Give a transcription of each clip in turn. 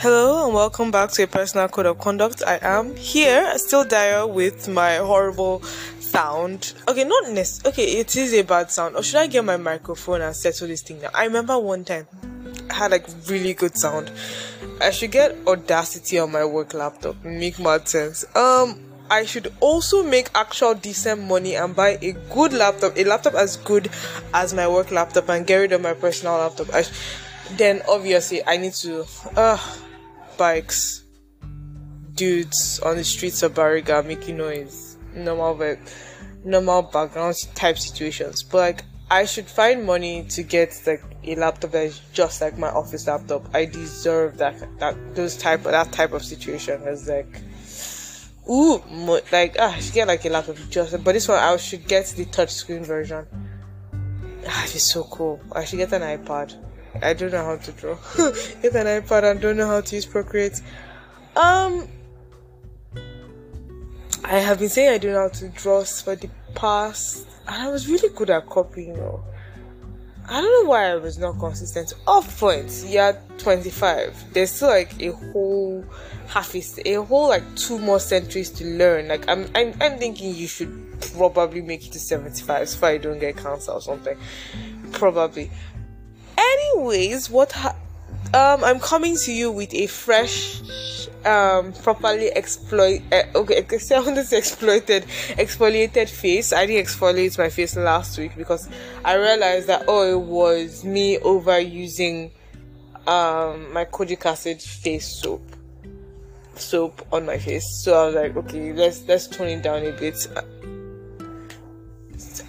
Hello and welcome back to a personal code of conduct. I am here, still dire with my horrible sound. Okay, not necessarily. Okay, it is a bad sound. Or should I get my microphone and settle this thing now? I remember one time I had like really good sound. I should get Audacity on my work laptop. Make mad sense. Um, I should also make actual decent money and buy a good laptop, a laptop as good as my work laptop, and get rid of my personal laptop. I, then obviously I need to. Uh, bikes, dudes on the streets of Bariga making noise, normal normal background type situations. But like I should find money to get like a laptop that is just like my office laptop. I deserve that that those type of that type of situation. It's like ooh like ah, I should get like a laptop just but this one I should get the touchscreen version. Ah, it's so cool. I should get an iPad. I don't know how to draw. with an iPad and don't know how to use Procreate. Um, I have been saying I don't know how to draw for the past, and I was really good at copying. You I don't know why I was not consistent. Off point, yeah, 25. There's still like a whole half a, a whole like two more centuries to learn. Like I'm, I'm, I'm thinking you should probably make it to 75 so I don't get cancer or something. Probably anyways, what ha- um, I'm coming to you with a fresh, um, properly exploit. Uh, okay, I exploited, exfoliated face. I didn't exfoliate my face last week because I realized that oh, it was me overusing um my kojic acid face soap soap on my face. So I was like, okay, let's let's tone it down a bit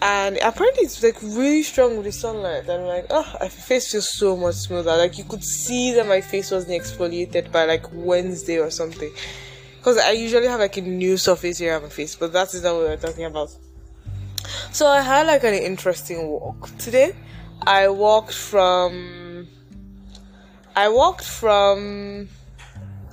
and apparently it's like really strong with the sunlight. I'm like, oh, my face feels so much smoother. Like you could see that my face wasn't exfoliated by like Wednesday or something. Because I usually have like a new surface here on my face, but that is not what we're talking about. So I had like an interesting walk today. I walked from. I walked from.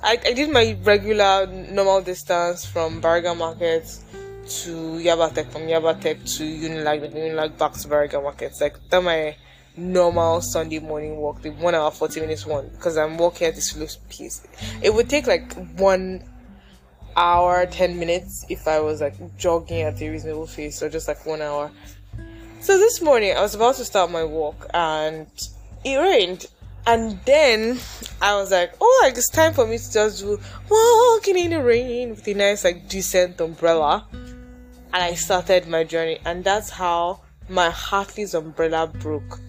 I, I did my regular normal distance from Bariga Market to Yabatech, from Yabatech to Unilag, then Unilag back to Bariga Markets. Like that my normal Sunday morning walk, the one hour forty minutes one, because I'm walking at this slow pace. It would take like one hour ten minutes if I was like jogging at a reasonable pace, so just like one hour. So this morning I was about to start my walk and it rained. And then I was like, oh, like it's time for me to just do walking in the rain with a nice, like, decent umbrella and I started my journey, and that's how my Hartley's umbrella broke.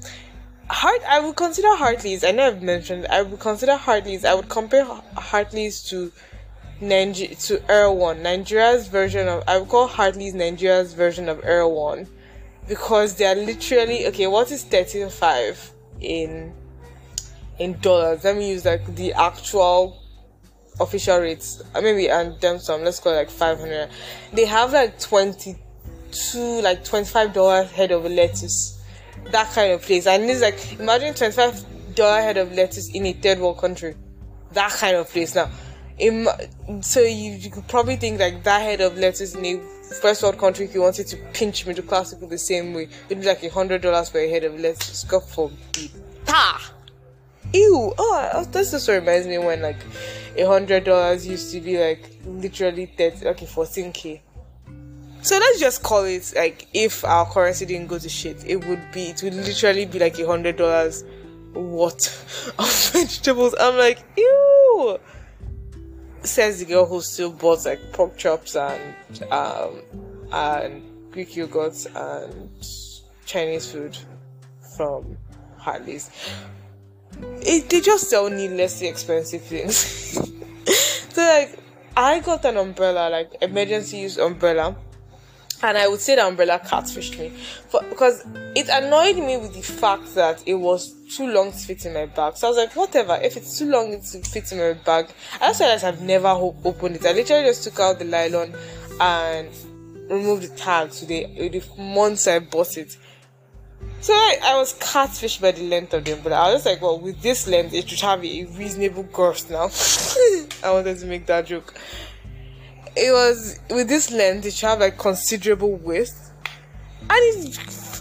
Hart, I would consider Hartley's. I know I've mentioned. I would consider Hartley's. I would compare Hartley's to Niger to Erewhon, Nigeria's version of. I would call Hartley's Nigeria's version of Erewhon, because they are literally okay. What is thirteen five in in dollars? Let me use like the actual official rates uh, maybe and them some let's call it like 500 they have like 22 like 25 dollars head of lettuce. That kind of place. And it's like imagine 25 dollar head of lettuce in a third world country. That kind of place. Now Im- so you, you could probably think like that head of lettuce in a first world country if you wanted to pinch middle class people the same way it'd be like a hundred dollars for a head of lettuce. God forbid. Ah ew oh this just reminds me when like a hundred dollars used to be like literally 30 okay 14k so let's just call it like if our currency didn't go to shit it would be it would literally be like a hundred dollars worth of vegetables. I'm like ew. Says the girl who still bought like pork chops and um and greek yogurts and chinese food from hartley's it, they just sell needlessly expensive things. so like I got an umbrella, like emergency use umbrella. And I would say the umbrella catfished me for, because it annoyed me with the fact that it was too long to fit in my bag. So I was like, whatever, if it's too long to fit in my bag. I just realized I've never opened it. I literally just took out the nylon and removed the tag today. The months I bought it. So I, was catfished by the length of them, but I was like, well, with this length, it should have a reasonable girth now. I wanted to make that joke. It was with this length, it should have like considerable width, and it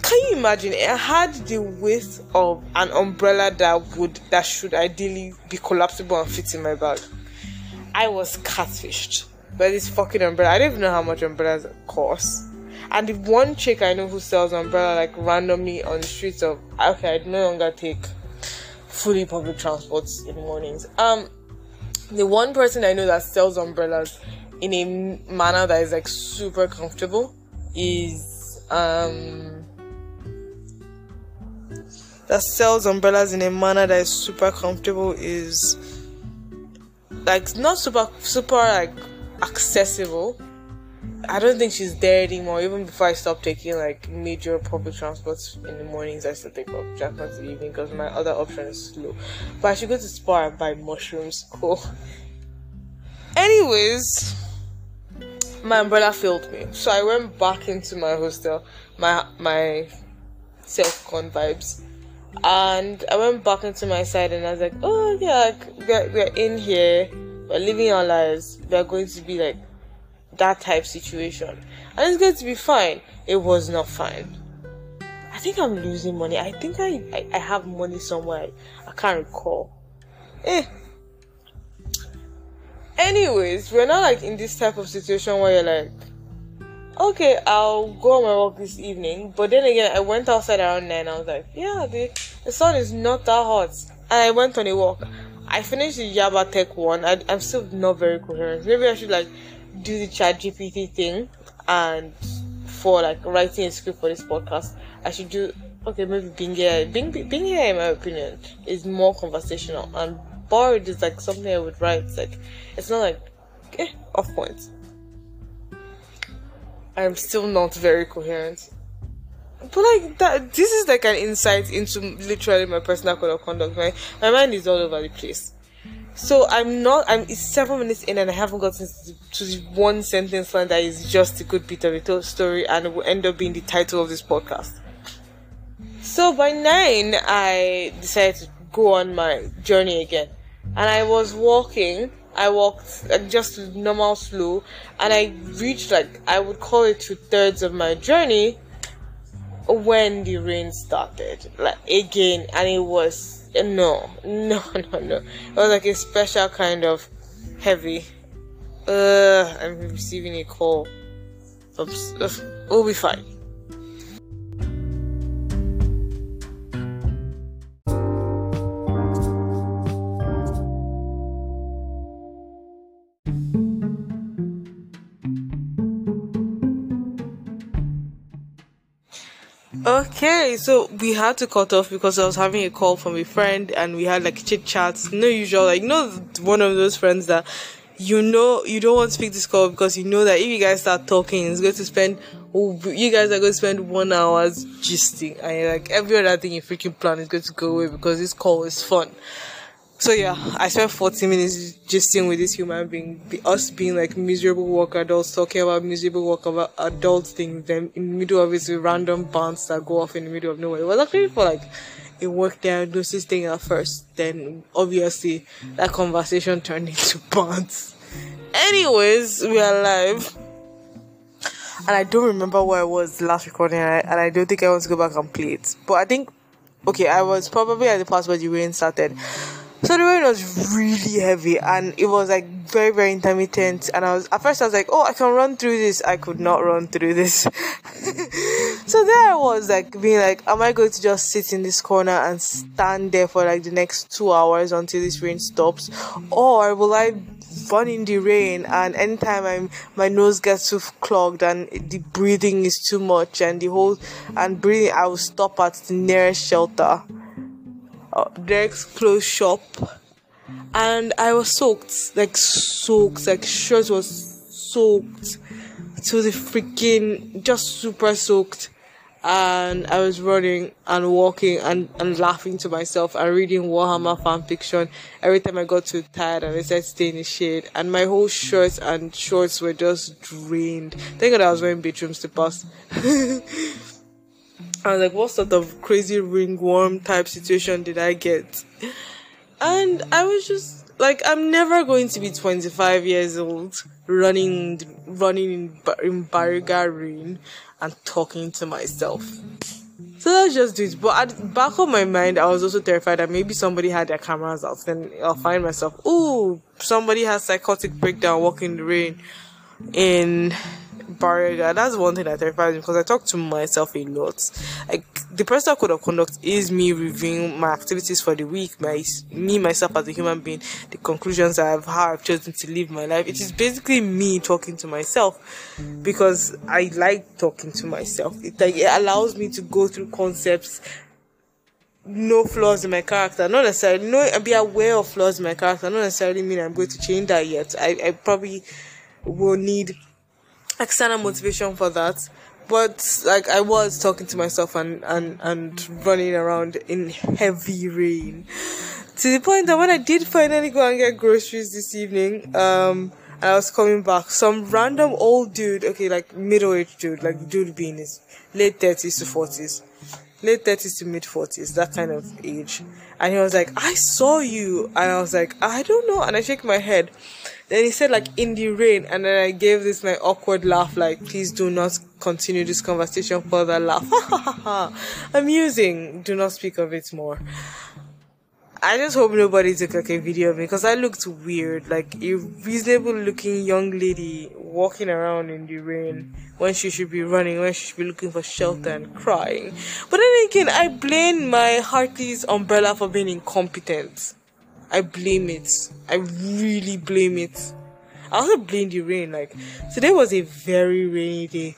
can you imagine? It had the width of an umbrella that would that should ideally be collapsible and fit in my bag. I was catfished by this fucking umbrella. I don't even know how much umbrellas cost. And the one chick I know who sells umbrella like randomly on the streets of okay, I no longer take fully public transports in the mornings. Um, the one person I know that sells umbrellas in a manner that is like super comfortable is um that sells umbrellas in a manner that is super comfortable is like not super super like accessible I don't think she's there anymore. Even before I stopped taking like major public transports in the mornings, I still take public transport in the evening because my other option is slow. But I should go to Spar and buy mushrooms. Cool. Anyways, my umbrella failed me, so I went back into my hostel, my my self con vibes, and I went back into my side and I was like, oh yeah, we're, we're in here, we're living our lives. We're going to be like that type situation. And it's going to be fine. It was not fine. I think i'm losing money. I think i i, I have money somewhere I, can't recall. Eh. Anyways we're not like in this type of situation where you're like okay i'll go on my walk this evening. But then again i went outside around 9 i was like yeah the, the sun is not that hot. And i went on a walk. I finished the yaba tech one. I, i'm still not very coherent. Maybe i should like do the ChatGPT thing and for like writing a script for this podcast, I should do okay, maybe being here being here in my opinion is more conversational and bored is like something I would write. It's like it's not like eh, off point. I'm still not very coherent. But like that this is like an insight into literally my personal code of conduct. My my mind is all over the place. So I'm not. I'm. It's seven minutes in, and I haven't gotten to the one sentence line that is just a good bit of a story, and it will end up being the title of this podcast. So by nine, I decided to go on my journey again, and I was walking. I walked like, just normal slow, and I reached like I would call it two thirds of my journey when the rain started, like again, and it was no, no, no, no. It was like a special kind of heavy. Uh, I'm receiving a call. Oops, we'll be fine. Okay, so we had to cut off because I was having a call from a friend and we had like chit chats. No usual, like, no, one of those friends that you know you don't want to pick this call because you know that if you guys start talking, it's going to spend. You guys are going to spend one hour gisting, and like every other thing you freaking plan is going to go away because this call is fun. So yeah, I spent 40 minutes just sitting with this human being, be, us being like miserable work adults, talking about miserable work about adult things, then in the middle of it, random bands that go off in the middle of nowhere. It was actually for like a work diagnosis thing at first, then obviously that conversation turned into bands. Anyways, we are live. And I don't remember where I was last recording, and I, and I don't think I want to go back and play it. But I think, okay, I was probably at the part where the rain started. So the rain was really heavy and it was like very, very intermittent. And I was, at first I was like, oh, I can run through this. I could not run through this. so there I was like being like, am I going to just sit in this corner and stand there for like the next two hours until this rain stops? Or will I run in the rain and anytime I'm, my nose gets too clogged and the breathing is too much and the whole, and breathing, I will stop at the nearest shelter Derek's clothes shop, and I was soaked, like soaked, like shirt was soaked to the freaking just super soaked. And I was running and walking and, and laughing to myself and reading Warhammer fan fiction every time I got too tired and I said stay in the shade. And my whole shirt and shorts were just drained. Thank God I was wearing bedroom slippers. I was like, what sort of crazy ringworm type situation did I get? And I was just like, I'm never going to be 25 years old running, running in, in Bariga rain and talking to myself. So let's just do it. But at back of my mind, I was also terrified that maybe somebody had their cameras out. Then I'll find myself, ooh, somebody has psychotic breakdown walking in the rain in Bariga. That's one thing that terrifies me because I talk to myself a lot. Like the personal code of conduct is me reviewing my activities for the week, my me myself as a human being, the conclusions I have, how I've chosen to live my life. It is basically me talking to myself because I like talking to myself. It like it allows me to go through concepts no flaws in my character. Not necessarily no be aware of flaws in my character. Not necessarily mean I'm going to change that yet. I, I probably will need external motivation for that. But like I was talking to myself and, and, and running around in heavy rain. To the point that when I did finally go and get groceries this evening, um, and I was coming back, some random old dude, okay, like middle aged dude, like dude being his late thirties to forties, late thirties to mid forties, that kind of age. And he was like, I saw you. And I was like, I don't know. And I shake my head. Then he said like in the rain, and then I gave this my awkward laugh, like please do not continue this conversation further. Laugh, amusing. Do not speak of it more. I just hope nobody took like a video of me because I looked weird, like a reasonable looking young lady walking around in the rain when she should be running, when she should be looking for shelter and crying. But then again, I blame my Hartley's umbrella for being incompetent. I blame it. I really blame it. I also blame the rain. Like today was a very rainy day,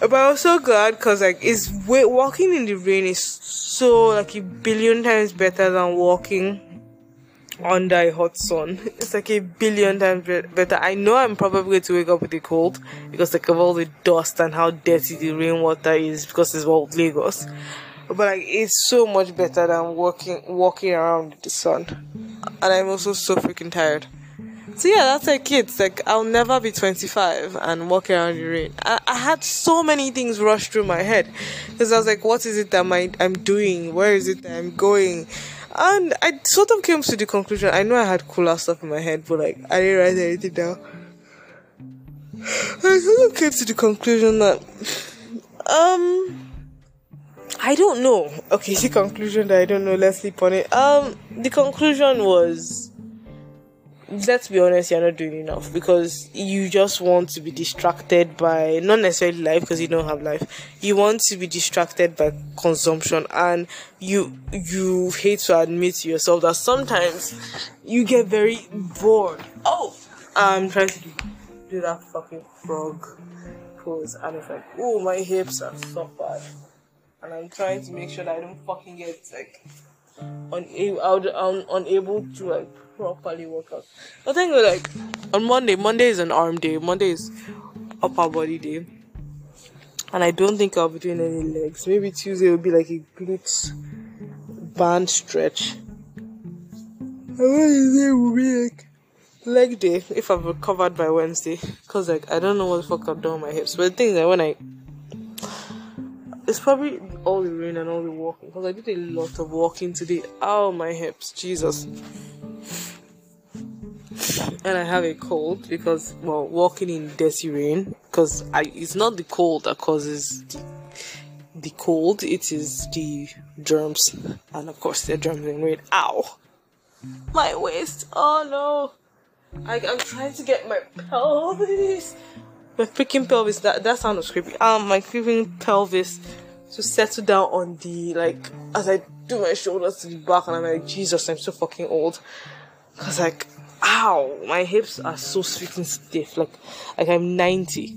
but I was so glad because like it's walking in the rain is so like a billion times better than walking under a hot sun. It's like a billion times better. I know I'm probably going to wake up with a cold because like of all the dust and how dirty the rainwater is because it's all Lagos but like it's so much better than walking walking around in the sun. And i'm also so freaking tired. So yeah that's like kids. Like i'll never be 25 and walk around the rain. I, I had so many things rush through my head. Because i was like what is it that my, i'm doing? Where is it that i'm going? And i sort of came to the conclusion i know i had cooler stuff in my head but like i didn't write anything down. I sort of came to the conclusion that um I don't know. Okay, the conclusion that I don't know. Let's sleep on it. Um, the conclusion was, let's be honest, you're not doing enough because you just want to be distracted by not necessarily life because you don't have life. You want to be distracted by consumption, and you you hate to admit to yourself that sometimes you get very bored. Oh, I'm trying to do that fucking frog pose, and it's like, oh, my hips are so bad and I'm trying to make sure that I don't fucking get like unable, I'm um, unable to like properly work out. I think like on Monday, Monday is an arm day, Monday is upper body day, and I don't think I'll be doing any legs. Maybe Tuesday will be like a glutes band stretch. Wednesday will be like leg day if I've recovered by Wednesday, cause like I don't know what the fuck I've done with my hips. But the thing is that when I it's probably all the rain and all the walking because I did a lot of walking today. Oh, my hips, Jesus. And I have a cold because, well, walking in dirty rain because I it's not the cold that causes the, the cold, it is the germs, and of course, the germs in rain. Ow, my waist. Oh no, I, I'm trying to get my pelvis my freaking pelvis that that sound was creepy. Um my freaking pelvis to settle down on the like as i do my shoulders to the back and i'm like jesus i'm so fucking old. Because like ow my hips are so freaking stiff. Like like i'm 90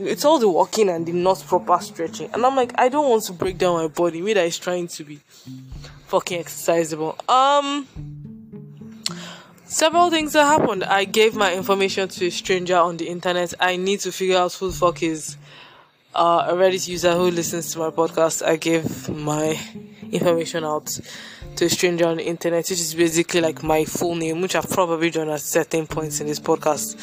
it's all the walking and the not proper stretching. And i'm like i don't want to break down my body. Me that is trying to be fucking exercisable. Um Several things that happened. I gave my information to a stranger on the internet. I need to figure out who the fuck is uh, a Reddit user who listens to my podcast. I gave my information out to a stranger on the internet, which is basically like my full name, which I've probably done at certain points in this podcast.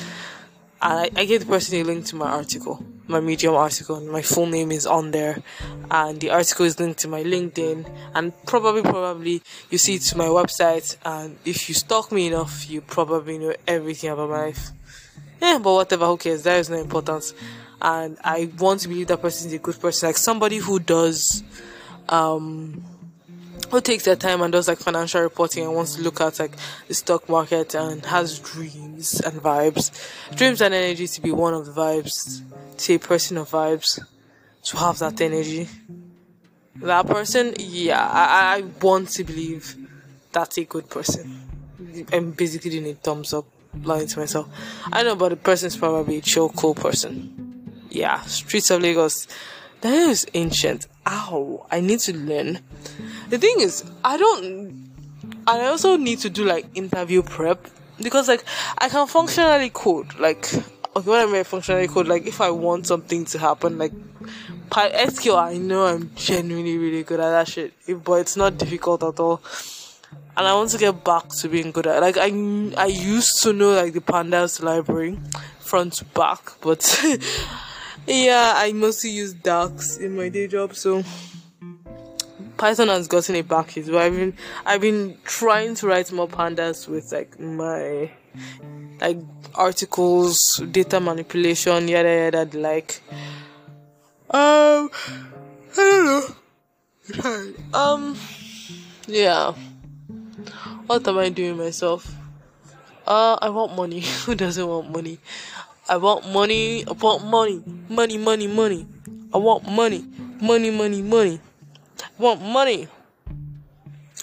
I, I gave the person a link to my article my Medium article. and My full name is on there, and the article is linked to my LinkedIn, and probably, probably you see it to my website. And if you stalk me enough, you probably know everything about my life. Yeah, but whatever, who cares? That is no importance. And I want to believe that person is a good person, like somebody who does um who takes their time and does like financial reporting and wants to look at like the stock market and has dreams and vibes. Dreams and energy to be one of the vibes. To a person of vibes. To have that energy. That person, yeah, I, I want to believe that's a good person. I'm basically doing a thumbs up lying to myself. I know but the person's probably a chill cool person. Yeah, streets of Lagos. That is ancient. Ow, I need to learn the thing is, I don't. I also need to do like interview prep because like I can functionally code. Like okay, when I mean functionally code, like if I want something to happen, like SQL, I know I'm genuinely really good at that shit, but it's not difficult at all. And I want to get back to being good at. Like I, I used to know like the pandas library front to back, but yeah, I mostly use DAX in my day job, so Python has gotten a package, but I've been I've been trying to write more pandas with like my like articles, data manipulation, yada yada like. Um, I don't know. Um, yeah. What am I doing myself? Uh, I want money. Who doesn't want money? I want money. I want money. Money, money, money. I want money. Money, money, money want money.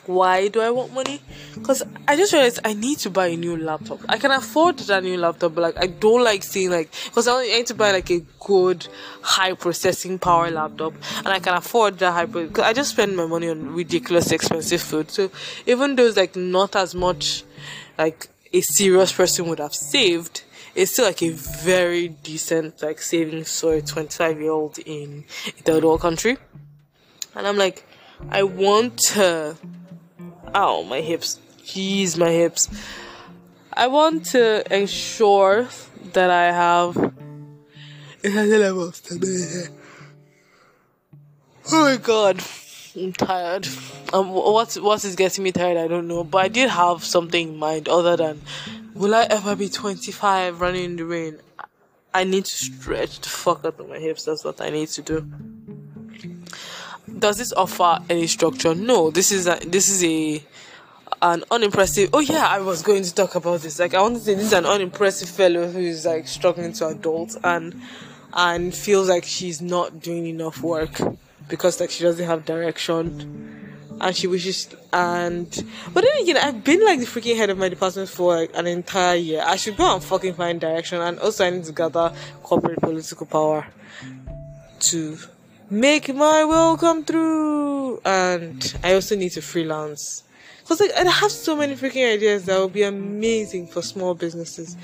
Why do I want money? Because I just realized I need to buy a new laptop. I can afford that new laptop, but like I don't like seeing like because I need to buy like a good high processing power laptop, and I can afford that high. Because I just spend my money on ridiculous expensive food. So even though it's like not as much like a serious person would have saved, it's still like a very decent like savings for a 25 year old in a third world country and I'm like, I want to. Ow, my hips. Jeez, my hips. I want to ensure that I have. Oh my god, I'm tired. Um, what what is getting me tired? I don't know, but I did have something in mind other than, will I ever be 25 running in the rain? I need to stretch the fuck out of my hips. That's what I need to do does this offer any structure? No, this is a, this is a an unimpressive. Oh yeah, I was going to talk about this. Like I want to say, this is an unimpressive fellow who is like struggling to adult and and feels like she's not doing enough work because like she doesn't have direction and she wishes and but then again I've been like the freaking head of my department for like an entire year. I should go and fucking find direction and also I need to gather corporate political power to make my will come through. And I also need to freelance. Cause like I have so many freaking ideas that would be amazing for small businesses.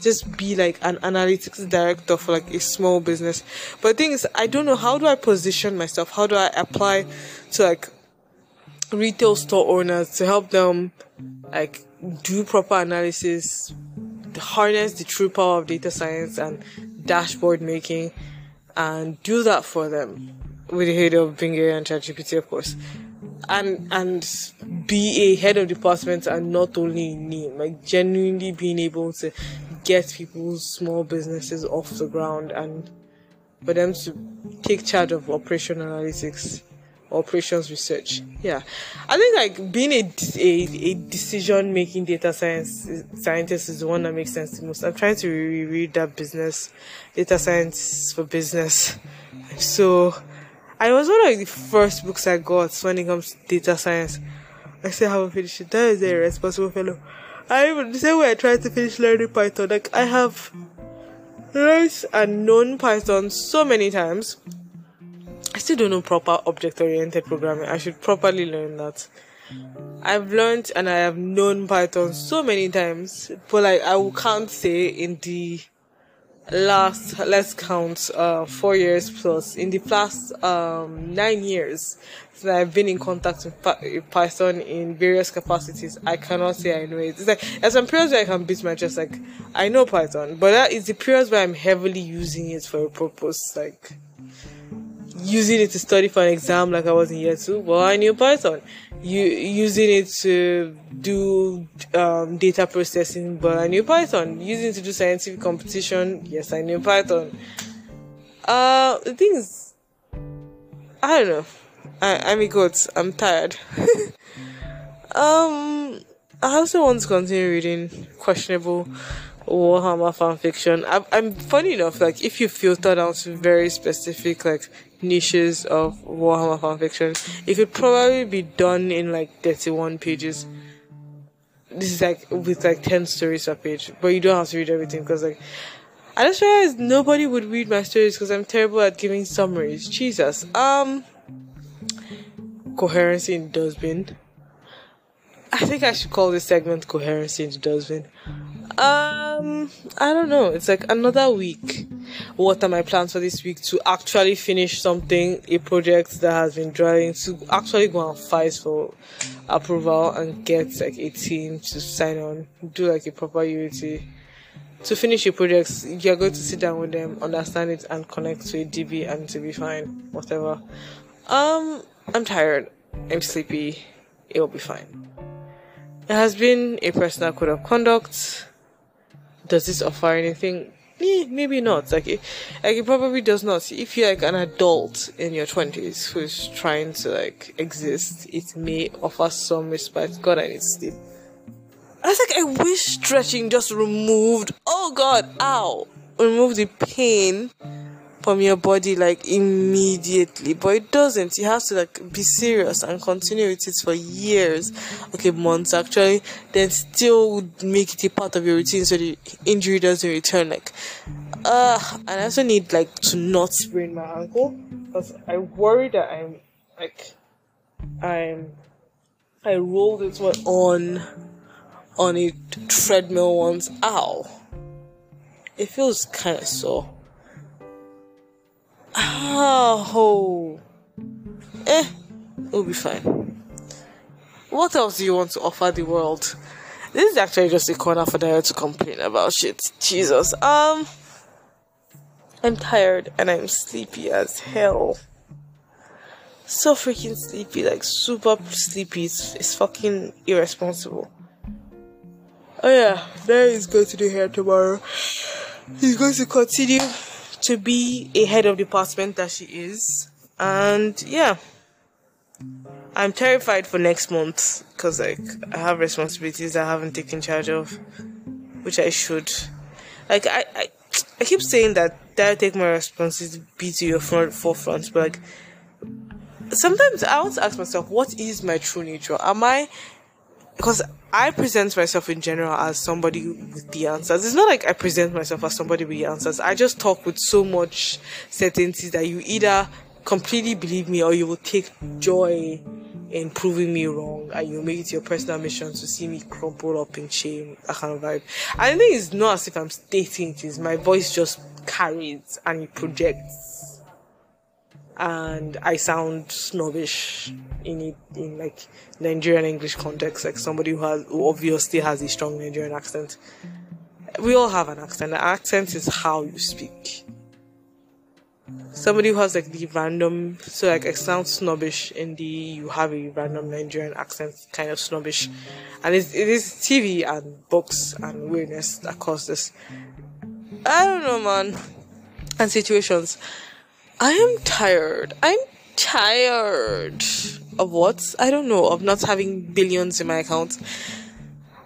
Just be like an analytics director for like a small business. But the thing is, I don't know how do I position myself? How do I apply to like retail store owners to help them like do proper analysis, harness the true power of data science and dashboard making and do that for them with the head of Bing and ChatGPT, of course, and and be a head of department and not only name, like genuinely being able to get people's small businesses off the ground and for them to take charge of operation analytics operations research. Yeah, I think like being a a, a decision making data science scientist is the one that makes sense the most. I'm trying to reread that business data science for business. So, I was one of the first books I got when it comes to data science. I still haven't finished it. That is a responsible fellow. I even the same way I tried to finish learning Python. Like I have learned and known Python so many times still don't know proper object oriented programming. I should properly learn that. I've learned and I have known Python so many times, but like I can't say in the last let's count uh four years plus in the past um nine years that I've been in contact with Python in various capacities, I cannot say I know it. It's like there's some periods where I can beat my chest, like I know Python, but that is the periods where I'm heavily using it for a purpose, like using it to study for an exam like I was in year two, well, I knew Python. You using it to do um, data processing, but I knew Python. Using it to do scientific competition, yes, I knew Python. Uh, the thing is, I don't know. I, I'm a goat. I'm tired. um, I also want to continue reading questionable Warhammer fan fiction. I'm, I'm funny enough, like if you filter down to very specific like niches of Warhammer fan fiction, it could probably be done in like 31 pages. This is like with like 10 stories per page, but you don't have to read everything because like I just realized nobody would read my stories because I'm terrible at giving summaries. Jesus. Um, coherency in dustbin. I think I should call this segment coherency in dustbin. Um, I don't know. It's like another week. What are my plans for this week? To actually finish something, a project that has been driving, to actually go and fight for approval and get like a team to sign on, do like a proper UAT. To finish your projects, you're going to sit down with them, understand it, and connect to a DB, and to be fine. Whatever. Um, I'm tired. I'm sleepy. It will be fine. It has been a personal code of conduct does this offer anything? Eh, maybe not. Like it, like it probably does not. If you're like an adult in your twenties who's trying to like exist, it may offer some respect. God, I need sleep. I was like, I wish stretching just removed. Oh God, ow! Remove the pain from your body like immediately. But it doesn't. You have to like be serious and continue with it for years. Okay months actually. Then still make it a part of your routine so the injury doesn't return like uh and i also need like to not sprain my ankle. Because i worry that i'm like i'm i rolled it on on a treadmill once. Ow. It feels kind of sore Oh, eh, we'll be fine. What else do you want to offer the world? This is actually just a corner for Daya to complain about shit. Jesus. Um, I'm tired and I'm sleepy as hell. So freaking sleepy, like super sleepy. It's, it's fucking irresponsible. Oh yeah, Daya is going to do hair tomorrow. He's going to continue to be a head of department that she is. And yeah, I'm terrified for next month because like I have responsibilities I haven't taken charge of, which I should. Like I, I, I keep saying that that I take my responsibility to your front forefront, but like sometimes I want to ask myself, what is my true nature? Am I because I present myself in general as somebody with the answers. It's not like I present myself as somebody with the answers. I just talk with so much certainty that you either completely believe me or you will take joy in proving me wrong and you make it your personal mission to see me crumple up in shame, that kind of vibe. I the it's not as if I'm stating it is my voice just carries and it projects and I sound snobbish in it in like Nigerian English context, like somebody who has who obviously has a strong Nigerian accent. We all have an accent. The accent is how you speak. Somebody who has like the random, so like it sounds snobbish in the you have a random Nigerian accent, kind of snobbish, and it is TV and books and weirdness that cause this. I don't know, man, and situations. I am tired. I'm tired of what? I don't know, of not having billions in my account.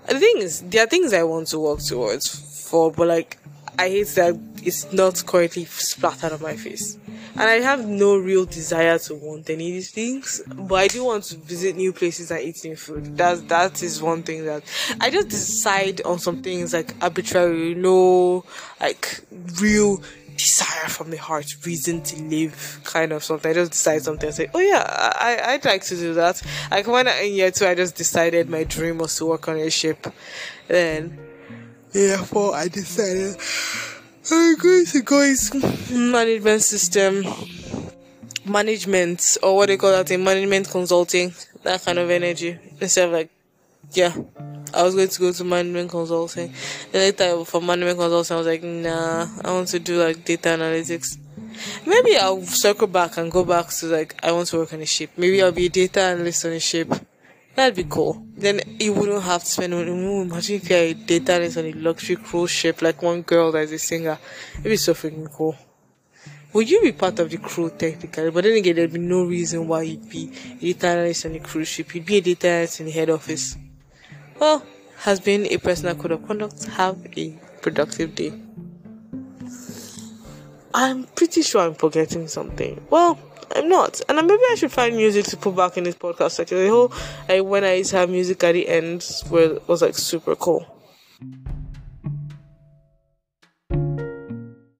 The thing is, there are things I want to work towards for, but like, I hate that it's not currently splattered on my face. And I have no real desire to want any of these things, but I do want to visit new places and eat new food. That that is one thing that I just decide on some things like arbitrary, no like real desire from the heart, reason to live, kind of something. I just decide something and say, oh yeah, I, I'd like to do that. Like when I, in year two, I just decided my dream was to work on a ship. Then, therefore, I decided I'm going to go into management system, management, or what they call that, in management consulting, that kind of energy. Instead of like, yeah, I was going to go to management consulting. Then later for management consulting, I was like, nah, I want to do like data analytics. Maybe I'll circle back and go back to like, I want to work on a ship. Maybe I'll be a data analyst on a ship. That'd be cool. Then you wouldn't have to spend money. Imagine if you're a data analyst on a luxury cruise ship, like one girl that's a singer. It'd be so freaking cool. would you be part of the crew technically? But then again, there'd be no reason why you'd be a data analyst on the cruise ship. You'd be a data analyst in the head office. Well, has been a personal code of conduct. Have a productive day. I'm pretty sure I'm forgetting something. Well, I'm not. And maybe I should find music to put back in this podcast section. The whole like when I used to have music at the end was like super cool.